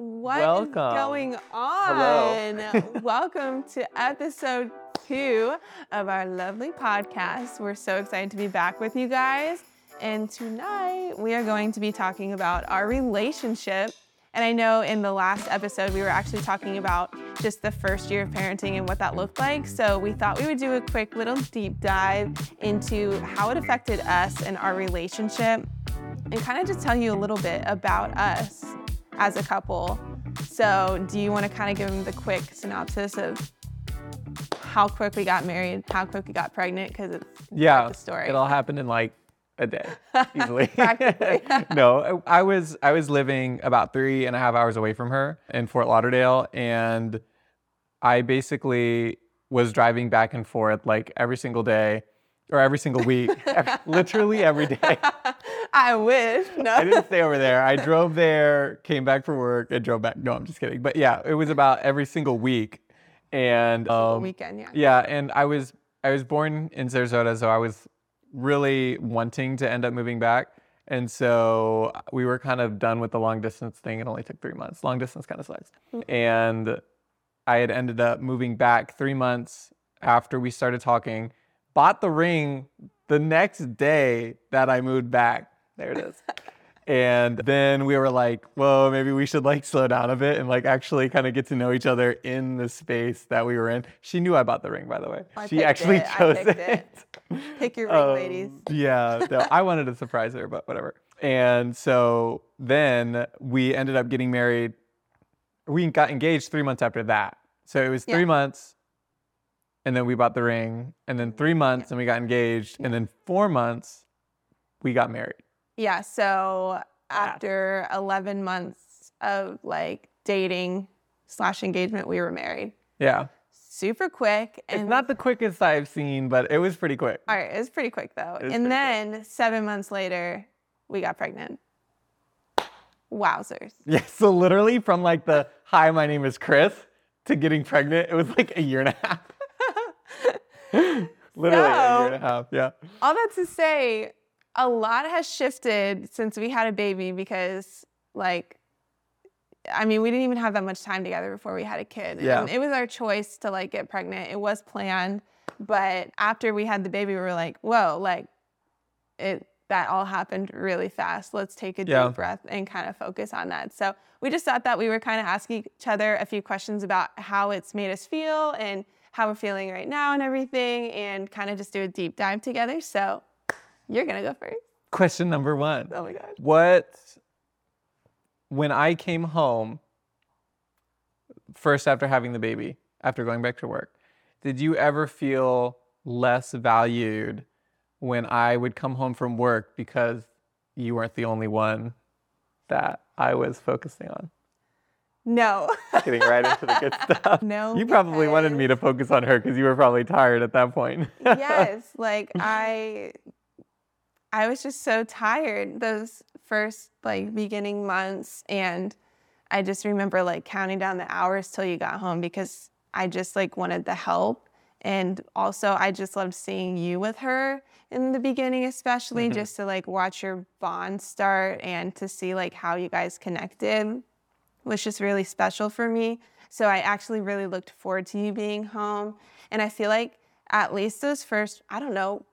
What is Welcome. going on? Welcome to episode two of our lovely podcast. We're so excited to be back with you guys. And tonight we are going to be talking about our relationship. And I know in the last episode we were actually talking about just the first year of parenting and what that looked like. So we thought we would do a quick little deep dive into how it affected us and our relationship and kind of just tell you a little bit about us as a couple. So, do you want to kind of give them the quick synopsis of how quick we got married, how quick we got pregnant? Because it's Yeah, the story. it all happened in like a day, easily. No, I I was I was living about three and a half hours away from her in Fort Lauderdale, and I basically was driving back and forth like every single day or every single week, literally every day. I wish. No. I didn't stay over there. I drove there, came back for work, and drove back. No, I'm just kidding. But yeah, it was about every single week, and um, weekend, yeah. yeah, and I was I was born in Sarasota, so I was really wanting to end up moving back. And so we were kind of done with the long distance thing. It only took three months. Long distance kind of sucks. And I had ended up moving back three months after we started talking, bought the ring the next day that I moved back. There it is. And then we were like, whoa, maybe we should like slow down a bit and like actually kind of get to know each other in the space that we were in. She knew I bought the ring, by the way. I she actually it. Chose it. it. Pick your ring, Um, ladies. Yeah, no, I wanted to surprise her, but whatever. And so then we ended up getting married. We got engaged three months after that. So it was three Yeah. months, and then we bought the ring, and then three months, and we got engaged, and then four months, we got married. Yeah. So, after 11 months of like dating slash engagement, we were married. Yeah. Super quick. And It's not the quickest I've seen, but it was pretty quick. All right, it was pretty quick though. And pretty then seven months later, we got pregnant. Wowzers. Yeah, so literally from like the hi, my name is Chris to getting pregnant, it was like a year and a half. literally a year and a half. Yeah. All that to say, a lot has shifted since we had a baby because, like, I mean, we didn't even have that much time together before we had a kid. Yeah. And it was our choice to like get pregnant. It was planned, but after we had the baby, we were like, whoa, like, it that all happened really fast. Let's take a Yeah. deep breath and kind of focus on that. So we just thought that we were kind of asking each other a few questions about how it's made us feel and how we're feeling right now and everything, and kind of just do a deep dive together. So you're gonna go first. Question number one. Oh my god. What, when I came home, first after having the baby, after going back to work, did you ever feel less valued when I would come home from work because you weren't the only one that I was focusing on? No. Getting right into the good stuff. No, You probably wanted me to focus on her because you were probably tired at that point. yes, like I I was just so tired those first like beginning months and I just remember like counting down the hours till you got home because I just like wanted the help and also I just loved seeing you with her in the beginning especially Mhm. just to like watch your bond start and to see like how you guys connected was just really special for me. So I actually really looked forward to you being home. And I feel like at least those first, I don't know,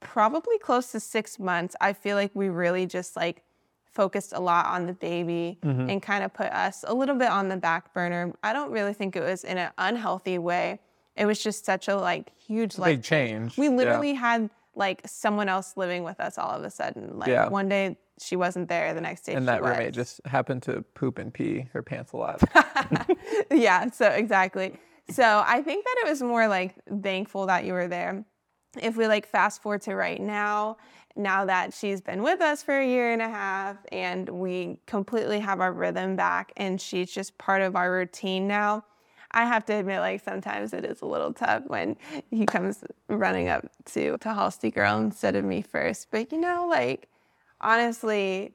probably close to six months, I feel like we really just like focused a lot on the baby Mhm. and kind of put us a little bit on the back burner. I don't really think it was in an unhealthy way. It was just such a like huge Big life change. we yeah. literally had like someone else living with us all of a sudden. Like Yeah. one day she wasn't there, the next day And that was. roommate just happened to poop and pee her pants a lot. yeah, so exactly. So I think that it was more like thankful that you were there. If we like fast forward to right now, now that she's been with us for a year and a half and we completely have our rhythm back and she's just part of our routine now, I have to admit, like sometimes it is a little tough when he comes running up to to Halsey girl instead of me first. But you know, like honestly,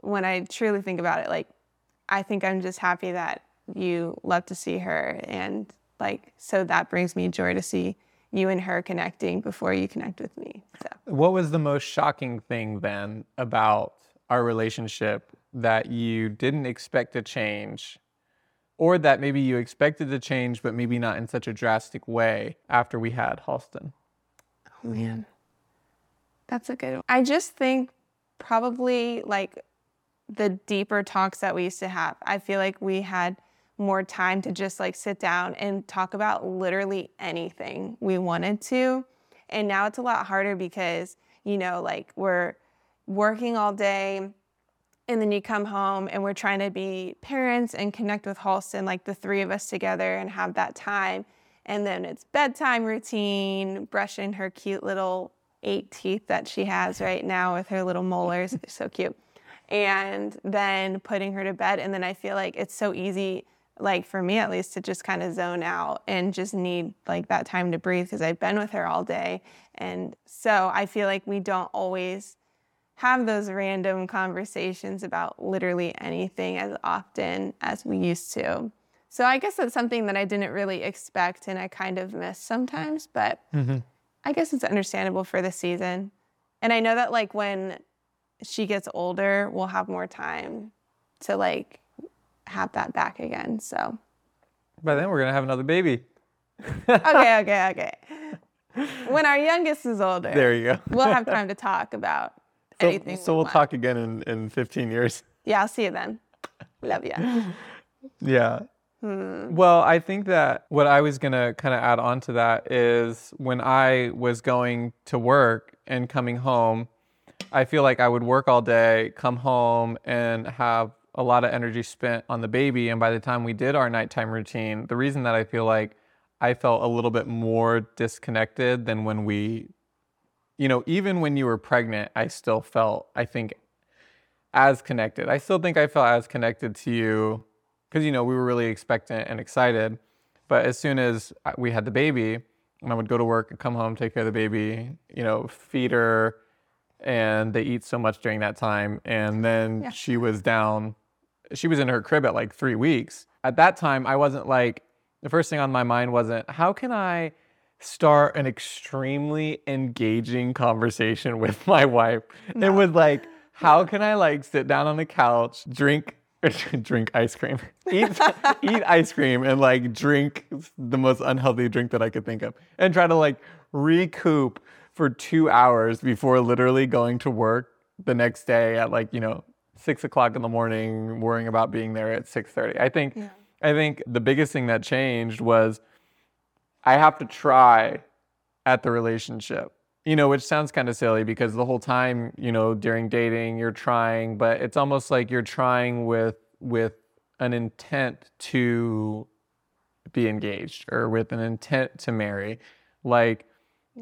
when I truly think about it, like I think I'm just happy that you love to see her and like so that brings me joy to see you and her connecting before you connect with me. So What was the most shocking thing then about our relationship that you didn't expect to change or that maybe you expected to change, but maybe not in such a drastic way after we had Halston? Oh man, that's a good one. I just think probably like the deeper talks that we used to have. I feel like we had more time to just like sit down and talk about literally anything we wanted to. And now it's a lot harder because, you know, like we're working all day and then you come home and we're trying to be parents and connect with Halston, like the three of us together and have that time. And then it's bedtime routine, brushing her cute little eight teeth that she has right now with her little molars. They're so cute. And then putting her to bed. And then I feel like it's so easy, like for me at least, to just kind of zone out and just need like that time to breathe because I've been with her all day. And so I feel like we don't always have those random conversations about literally anything as often as we used to. So I guess that's something that I didn't really expect and I kind of miss sometimes, but mm-hmm. I guess it's understandable for the season. And I know that like when she gets older, we'll have more time to like have that back again. So by then we're gonna have another baby. okay, okay, okay. When our youngest is older, there you go. we'll have time to talk about so, anything. So we will talk again in, in 15 years. Yeah, I'll see you then. Love you. yeah. Hmm. Well, I think that what I was going to kind of add on to that is when I was going to work and coming home, I feel like I would work all day, come home, and have a lot of energy spent on the baby. And by the time we did our nighttime routine, the reason that I feel like I felt a little bit more disconnected than when we you know, even when you were pregnant, I still felt, I think, as connected. I still think I felt as connected to you because, you know, we were really expectant and excited. But as soon as we had the baby, and I would go to work and come home, take care of the baby, you know, feed her, and they eat so much during that time. And then yeah. she was down, she was in her crib at like three weeks. At that time, I wasn't like, the first thing on my mind wasn't, how can I start an extremely engaging conversation with my wife. No. It was like, how can I like sit down on the couch, drink drink ice cream, eat eat ice cream, and like drink the most unhealthy drink that I could think of, and try to like recoup for two hours before literally going to work the next day at like you know six o'clock in the morning, worrying about being there at six thirty. I think yeah. I think the biggest thing that changed was I have to try at the relationship. You know, which sounds kind of silly because the whole time, you know, during dating, you're trying, but it's almost like you're trying with with an intent to be engaged or with an intent to marry. Like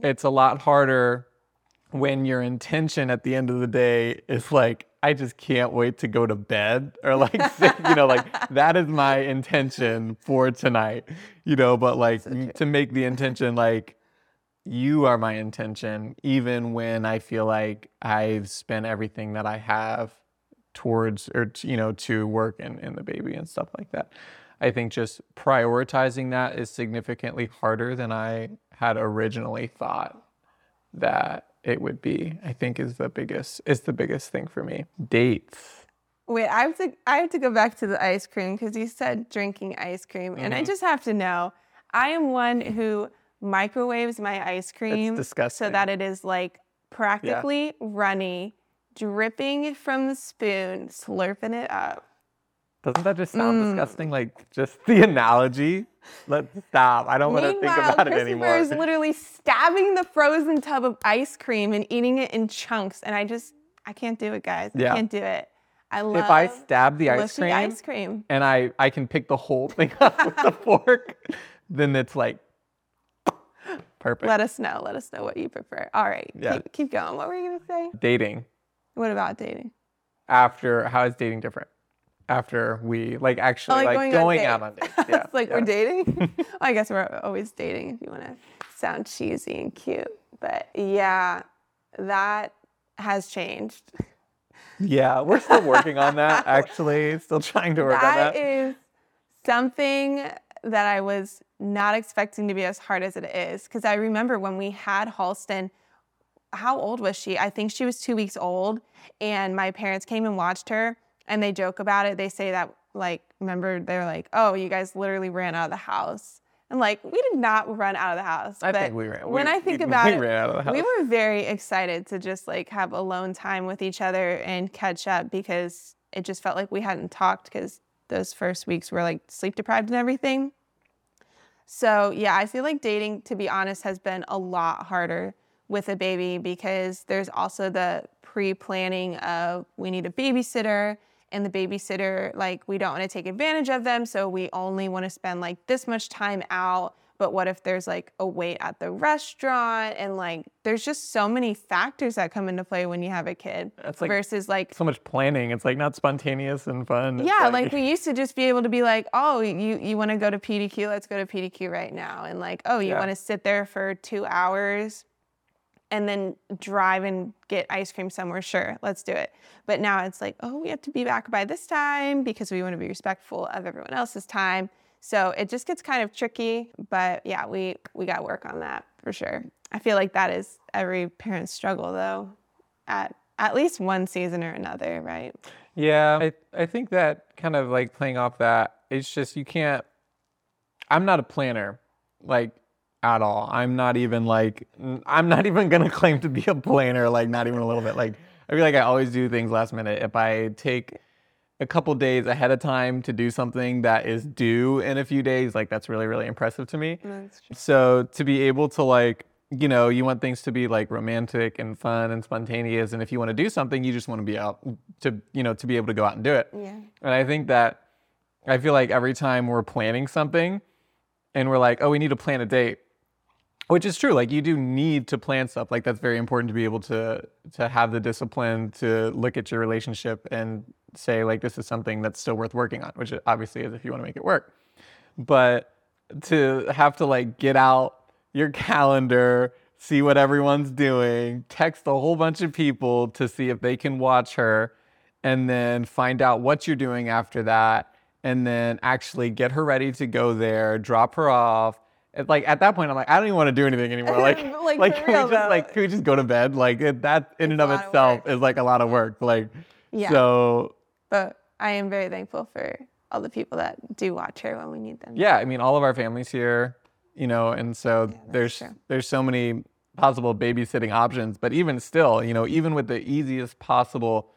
it's a lot harder when your intention at the end of the day is like I just can't wait to go to bed or like you know like that is my intention for tonight you know but like so to make the intention like you are my intention even when I feel like I've spent everything that I have towards or you know to work and, and the baby and stuff like that I think just prioritizing that is significantly harder than I had originally thought that it would be. I think is the biggest is the biggest thing for me. Dates. Wait, I have to I have to go back to the ice cream because you said drinking ice cream, mm-hmm. and I mm-hmm. just have to know. I am one who microwaves my ice cream so that it is like practically yeah. runny, dripping from the spoon, slurping it up. Doesn't that just sound mm. disgusting? Like just the analogy. Let's stop. I don't want to think about it anymore. is literally stabbing the frozen tub of ice cream and eating it in chunks, and I just I can't do it, guys. I can't do it. I love. If I stab the ice cream, ice cream, and I I can pick the whole thing up with the fork, then it's like perfect. Let us know. Let us know what you prefer. All right. Yeah. Keep, keep going. What were you gonna say? Dating. What about dating? After how is dating different? after we like actually oh, like, like, going, going on out on dates. Yeah, it's like yeah. we're dating. well, I guess we're always dating if you want to sound cheesy and cute. But yeah, that has changed. Yeah, we're still working on that actually. Still trying to work that on that. That is something that I was not expecting to be as hard as it is. Because I remember when we had Halston, how old was she? I think she was two weeks old. And my parents came and watched her and they joke about it. They say that like remember they're like, "Oh, you guys literally ran out of the house." And like, we did not run out of the house. I but think we ran. When we, I think we, about we it, ran out of the house. we were very excited to just like have alone time with each other and catch up because it just felt like we hadn't talked because those first weeks were like sleep deprived and everything. So, yeah, I feel like dating, to be honest, has been a lot harder with a baby because there's also the pre planning of we need a babysitter and the babysitter, like, we don't want to take advantage of them. So, we only want to spend like this much time out. But what if there's like a wait at the restaurant and like there's just so many factors that come into play when you have a kid That's like versus like so much planning. It's like not spontaneous and fun. It's yeah, like we used to just be able to be like, oh, you you want to go to PDQ? Let's go to PDQ right now. And like, oh, you Yeah. want to sit there for two hours and then drive and get ice cream somewhere? Sure, let's do it. But now it's like, oh, we have to be back by this time because we want to be respectful of everyone else's time. So it just gets kind of tricky. But yeah, we we got work on that for sure. I feel like that is every parent's struggle though, at at least one season or another, right? Yeah, I, I think that kind of like playing off that, it's just you can't. I'm not a planner, like at all. I'm not even like I'm not even gonna claim to be a planner, like not even a little bit. Like I feel like I always do things last minute. If I take a couple days ahead of time to do something that is due in a few days, like that's really really impressive to me. That's true. So to be able to like, you know, you want things to be like romantic and fun and spontaneous, and if you want to do something, you just want to be out to, you know, to be able to go out and do it. Yeah. And I think that I feel like every time we're planning something, and we're like, oh, we need to plan a date, which is true. Like you do need to plan stuff. Like that's very important to be able to to have the discipline to look at your relationship and say like this is something that's still worth working on, which it obviously is if you want to make it work. But to have to like get out your calendar, see what everyone's doing, text a whole bunch of people to see if they can watch her, and then find out what you're doing after that, and then actually get her ready to go there, drop her off. Like at that point, I'm like, I don't even want to do anything anymore. Like, Like, like, can we just though. like can we just go to bed? Like it, that in and of lot of itself is like a lot of work. Like, Yeah. so But I am very thankful for all the people that do watch her when we need them. yeah, I mean, all of our families here, you know, and so there's true. there's so many possible babysitting options. But even still, you know, even with the easiest possible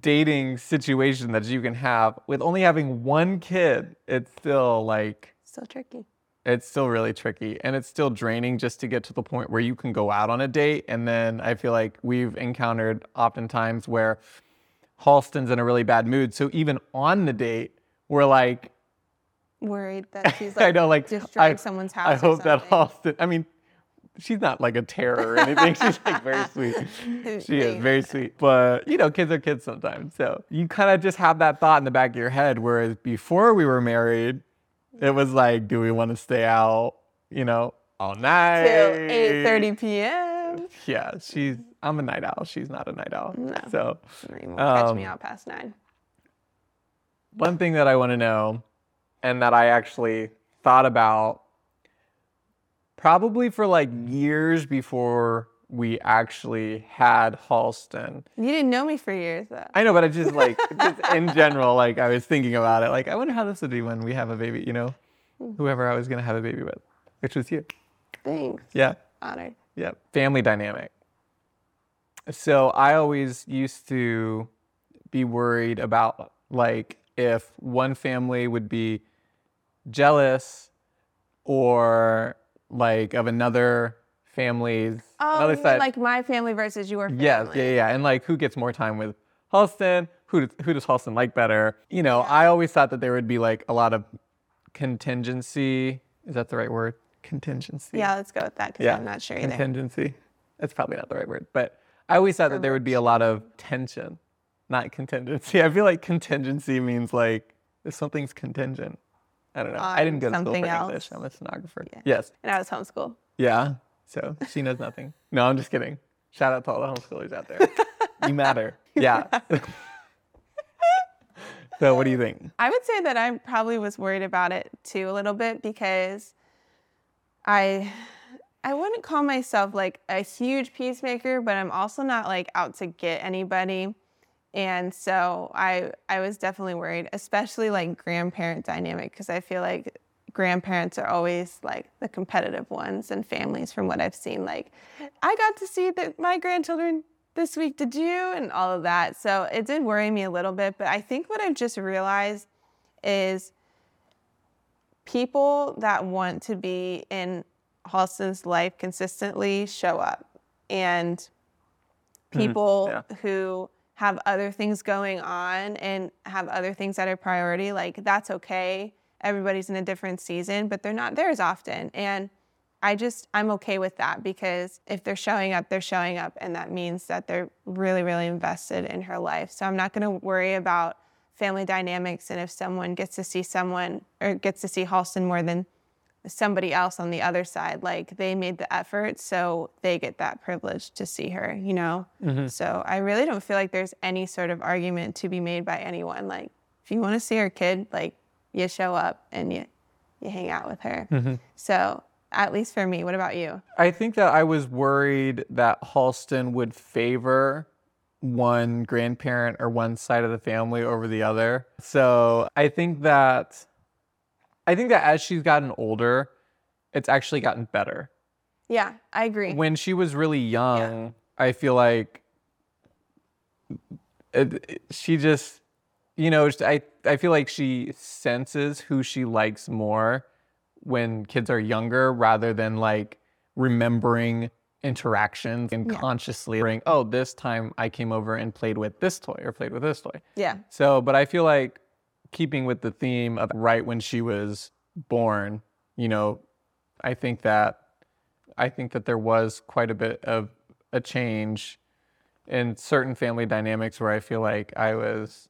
dating situation that you can have, with only having one kid, it's still like Still tricky. it's still really tricky and it's still draining just to get to the point where you can go out on a date. And then I feel like we've encountered oftentimes where Halston's in a really bad mood. So even on the date, we're like, Worried that she's like, I know, like destroying I, someone's I house or hope that. Halston. I mean, she's not like a terror or anything. she's like very sweet. She is very sweet. But you know, kids are kids sometimes. So you kind of just have that thought in the back of your head. Whereas before we were married, it was like, do we want to stay out? You know, all night Till 8:30 p.m. Yeah, she's. I'm a night owl. She's not a night owl. No. So You won't catch me Um, out past nine. one thing that I want to know, and that I actually thought about probably for like years before we actually had Halston. You didn't know me for years though. I know, but I just like just in general, like I was thinking about it. Like I wonder how this would be when we have a baby. You know, whoever I was gonna have a baby with, which was you. Thanks. Yeah. Honored. Yeah, family dynamic. So I always used to be worried about like if one family would be jealous or like of another family's Oh, another side. like my family versus your family. Yes, yeah, yeah, and like who gets more time with Halston? Who does, who does Halston like better? You know, I always thought that there would be like a lot of contingency. Is that the right word? Contingency. Yeah, let's go with that because I'm not sure either. Contingency. That's probably not the right word, but I always thought that there would be a lot of tension, not contingency. I feel like contingency means like if something's contingent. I don't know. I didn't go to school for something English. else. I'm a stenographer. Yeah. Yes. And I was homeschooled. Yeah. So she knows nothing. No, I'm just kidding. Shout out to all the homeschoolers out there. you matter. Yeah. so what do you think? I would say that I probably was worried about it too a little bit because I I wouldn't call myself like a huge peacemaker, but I'm also not like out to get anybody. And so I I was definitely worried, especially like grandparent dynamic because I feel like grandparents are always like the competitive ones and families from what I've seen like I got to see that my grandchildren this week did you and all of that. So it did worry me a little bit, but I think what I've just realized is people that want to be in Halston's life consistently show up. And Mhm, people yeah. who have other things going on and have other things that are priority, like that's okay. Everybody's in a different season, but they're not there as often. And I just, I'm okay with that because if they're showing up, they're showing up. And that means that they're really, really invested in her life. So I'm not going to worry about family dynamics and if someone gets to see someone or gets to see Halston more than somebody else on the other side. Like they made the effort, so they get that privilege to see her, you know? Mm-hmm. So I really don't feel like there's any sort of argument to be made by anyone. Like if you want to see her kid, like you show up and you you hang out with her. Mm-hmm. So at least for me, what about you? I think that I was worried that Halston would favor one grandparent or one side of the family over the other. So I think that I think that as she's gotten older, it's actually gotten better. Yeah, I agree. When she was really young, I feel like it, it- she just, you know, I I feel like she senses who she likes more when kids are younger rather than like remembering interactions and Yeah. consciously bring, oh, this time I came over and played with this toy or played with this toy. yeah. So, but I feel like keeping with the theme of right when she was born, you know, I think that I think that there was quite a bit of a change in certain family dynamics where I feel like I was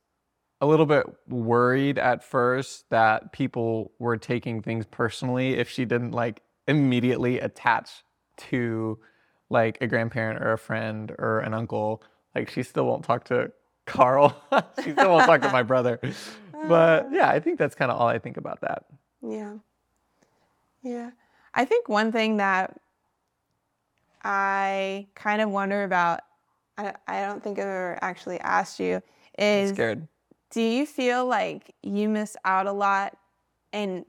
a little bit worried at first that people were taking things personally if she didn't like immediately attach to like a grandparent or a friend or an uncle. Like she still won't talk to Carl. she still won't talk to my brother. But ah. yeah, I think that's kind of all I think about that. Yeah. Yeah. I think one thing that I kind of wonder about, I, I don't think I've ever actually asked you, is scared. do you feel like you miss out a lot and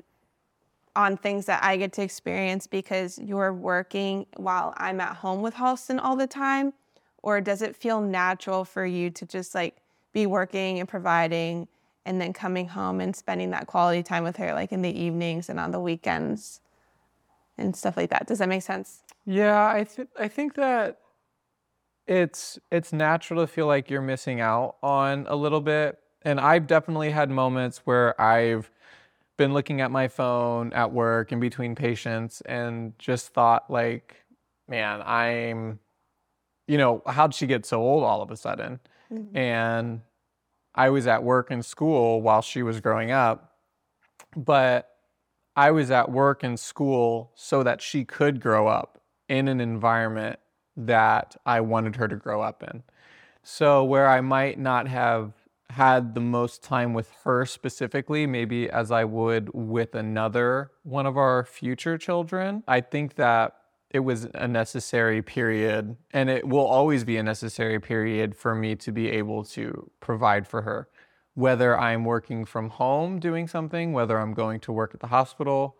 on things that I get to experience because you're working while I'm at home with Halston all the time? Or does it feel natural for you to just like be working and providing and then coming home and spending that quality time with her like in the evenings and on the weekends and stuff like that? Does that make sense? Yeah, I th- I think that it's it's natural to feel like you're missing out on a little bit. And I've definitely had moments where I've been looking at my phone at work in between patients and just thought like, man, I'm you know, how'd she get so old all of a sudden? Mm-hmm. And I was at work and school while she was growing up, but I was at work and school so that she could grow up in an environment that I wanted her to grow up in. So, where I might not have had the most time with her specifically, maybe as I would with another one of our future children, I think that it was a necessary period and it will always be a necessary period for me to be able to provide for her. Whether I'm working from home doing something, whether I'm going to work at the hospital,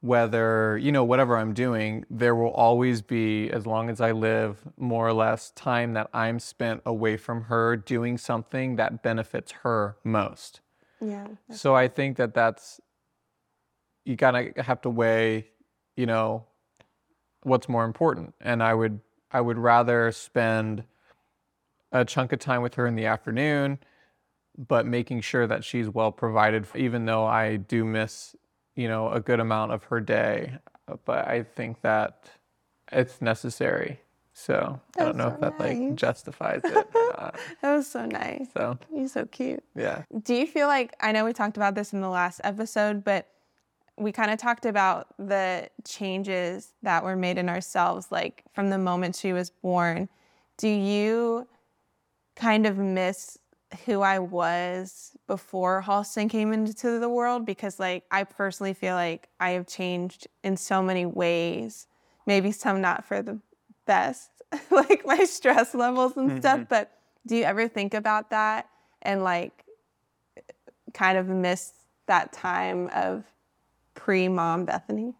whether, you know, whatever I'm doing, there will always be, as long as I live, more or less time that I'm spent away from her doing something that benefits her most. Yeah. So I think that that's, you kind of have to weigh, you know, what's more important. And I would, I would rather spend a chunk of time with her in the afternoon but making sure that she's well provided even though I do miss, you know, a good amount of her day. Uh, but I think that it's necessary. So I don't That's know if so that like justifies it. That was so nice. So You're so cute. yeah. Do you feel like I know we talked about this in the last episode, but we kind of talked about the changes that were made in ourselves, like from the moment she was born. Do you kind of miss who I was before Halston came into the world? Because, like, I personally feel like I have changed in so many ways, maybe some not for the best, like my stress levels and stuff. Mm-hmm. But Do you ever think about that and like kind of miss that time of pre mom Bethany?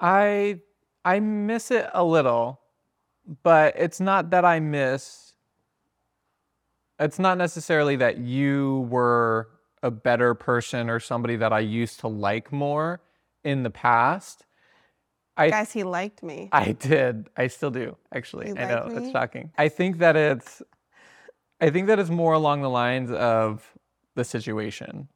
I I miss it a little, but it's not that I miss it's not necessarily that you were a better person or somebody that I used to like more in the past. I guess he liked me. I did. I still do, actually. You I know like it's shocking. I think that it's I think that it's more along the lines of the situation.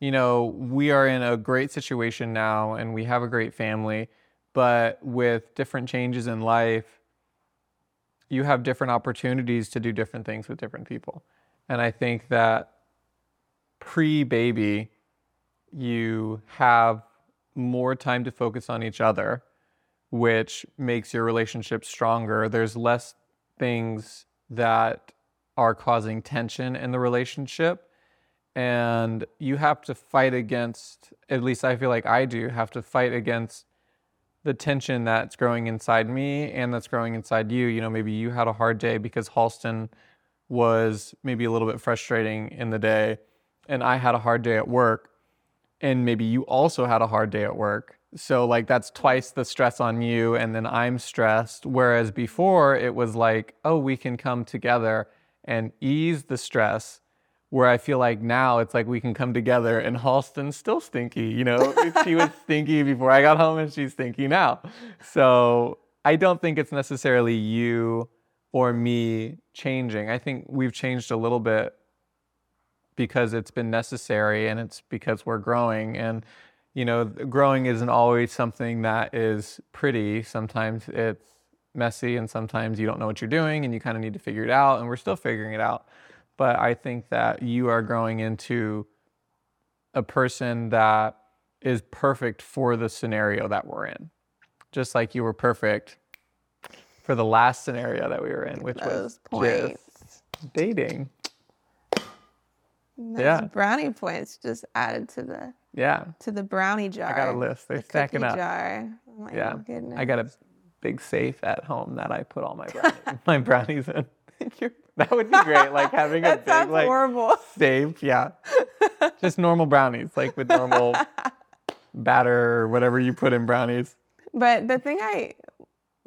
You know, we are in a great situation now and we have a great family, but with different changes in life, you have different opportunities to do different things with different people. And I think that pre baby, you have more time to focus on each other, which makes your relationship stronger. There's less things that are causing tension in the relationship. And you have to fight against, at least I feel like I do, have to fight against the tension that's growing inside me and that's growing inside you. You know, maybe you had a hard day because Halston was maybe a little bit frustrating in the day, and I had a hard day at work, and maybe you also had a hard day at work. So, like, that's twice the stress on you, and then I'm stressed. Whereas before, it was like, oh, we can come together and ease the stress. Where I feel like now it's like we can come together and Halston's still stinky, you know? she was stinky before I got home and she's stinky now. So I don't think it's necessarily you or me changing. I think we've changed a little bit because it's been necessary and it's because we're growing and you know growing isn't always something that is pretty sometimes it's messy and sometimes you don't know what you're doing and you kind of need to figure it out and we're still figuring it out but i think that you are growing into a person that is perfect for the scenario that we're in just like you were perfect for the last scenario that we were in which was points. dating Those Yeah. brownie points just added to the yeah to the brownie jar. I got a list. They're the stacking up. Jar. Oh Yeah, goodness. I got a big safe at home that I put all my brownies, my brownies in. that would be great, like having a big like horrible. safe. Yeah, just normal brownies, like with normal batter or whatever you put in brownies. But the thing I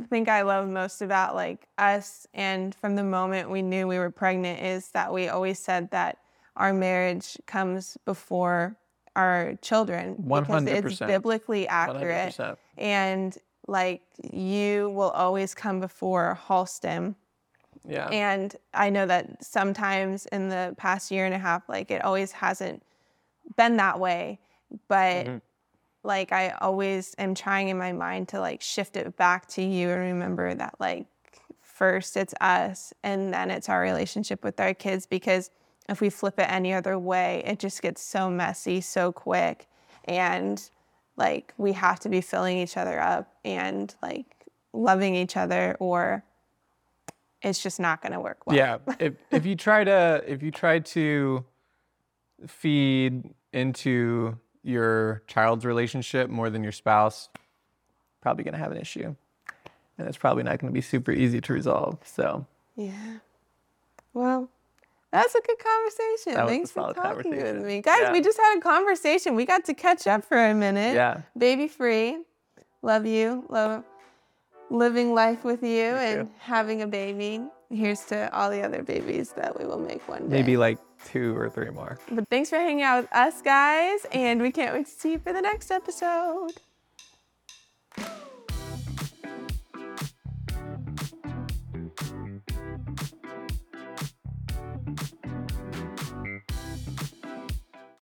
think I love most about like us and from the moment we knew we were pregnant is that we always said that our marriage comes before our children because it's 100%. biblically accurate percent. and like you will always come before Halston Yeah. and I know that sometimes in the past year and a half, like it always hasn't been that way. But Mhm. like I always am trying in my mind to like shift it back to you and remember that like first it's us and then it's our relationship with our kids because if we flip it any other way, it just gets so messy so quick. And like we have to be filling each other up and like loving each other or it's just not going to work well. Yeah. If if you try to if you try to feed into your child's relationship more than your spouse, probably gonna have an issue. And it's probably not gonna be super easy to resolve. So Yeah. Well, that's a good conversation. That Thanks for talking with me. Guys, Yeah. we just had a conversation. We got to catch up for a minute. yeah. Baby free. Love you. Love living life with you and having a baby. Here's to all the other babies that we will make one day. Maybe like two or three more. But thanks for hanging out with us, guys, and we can't wait to see you for the next episode.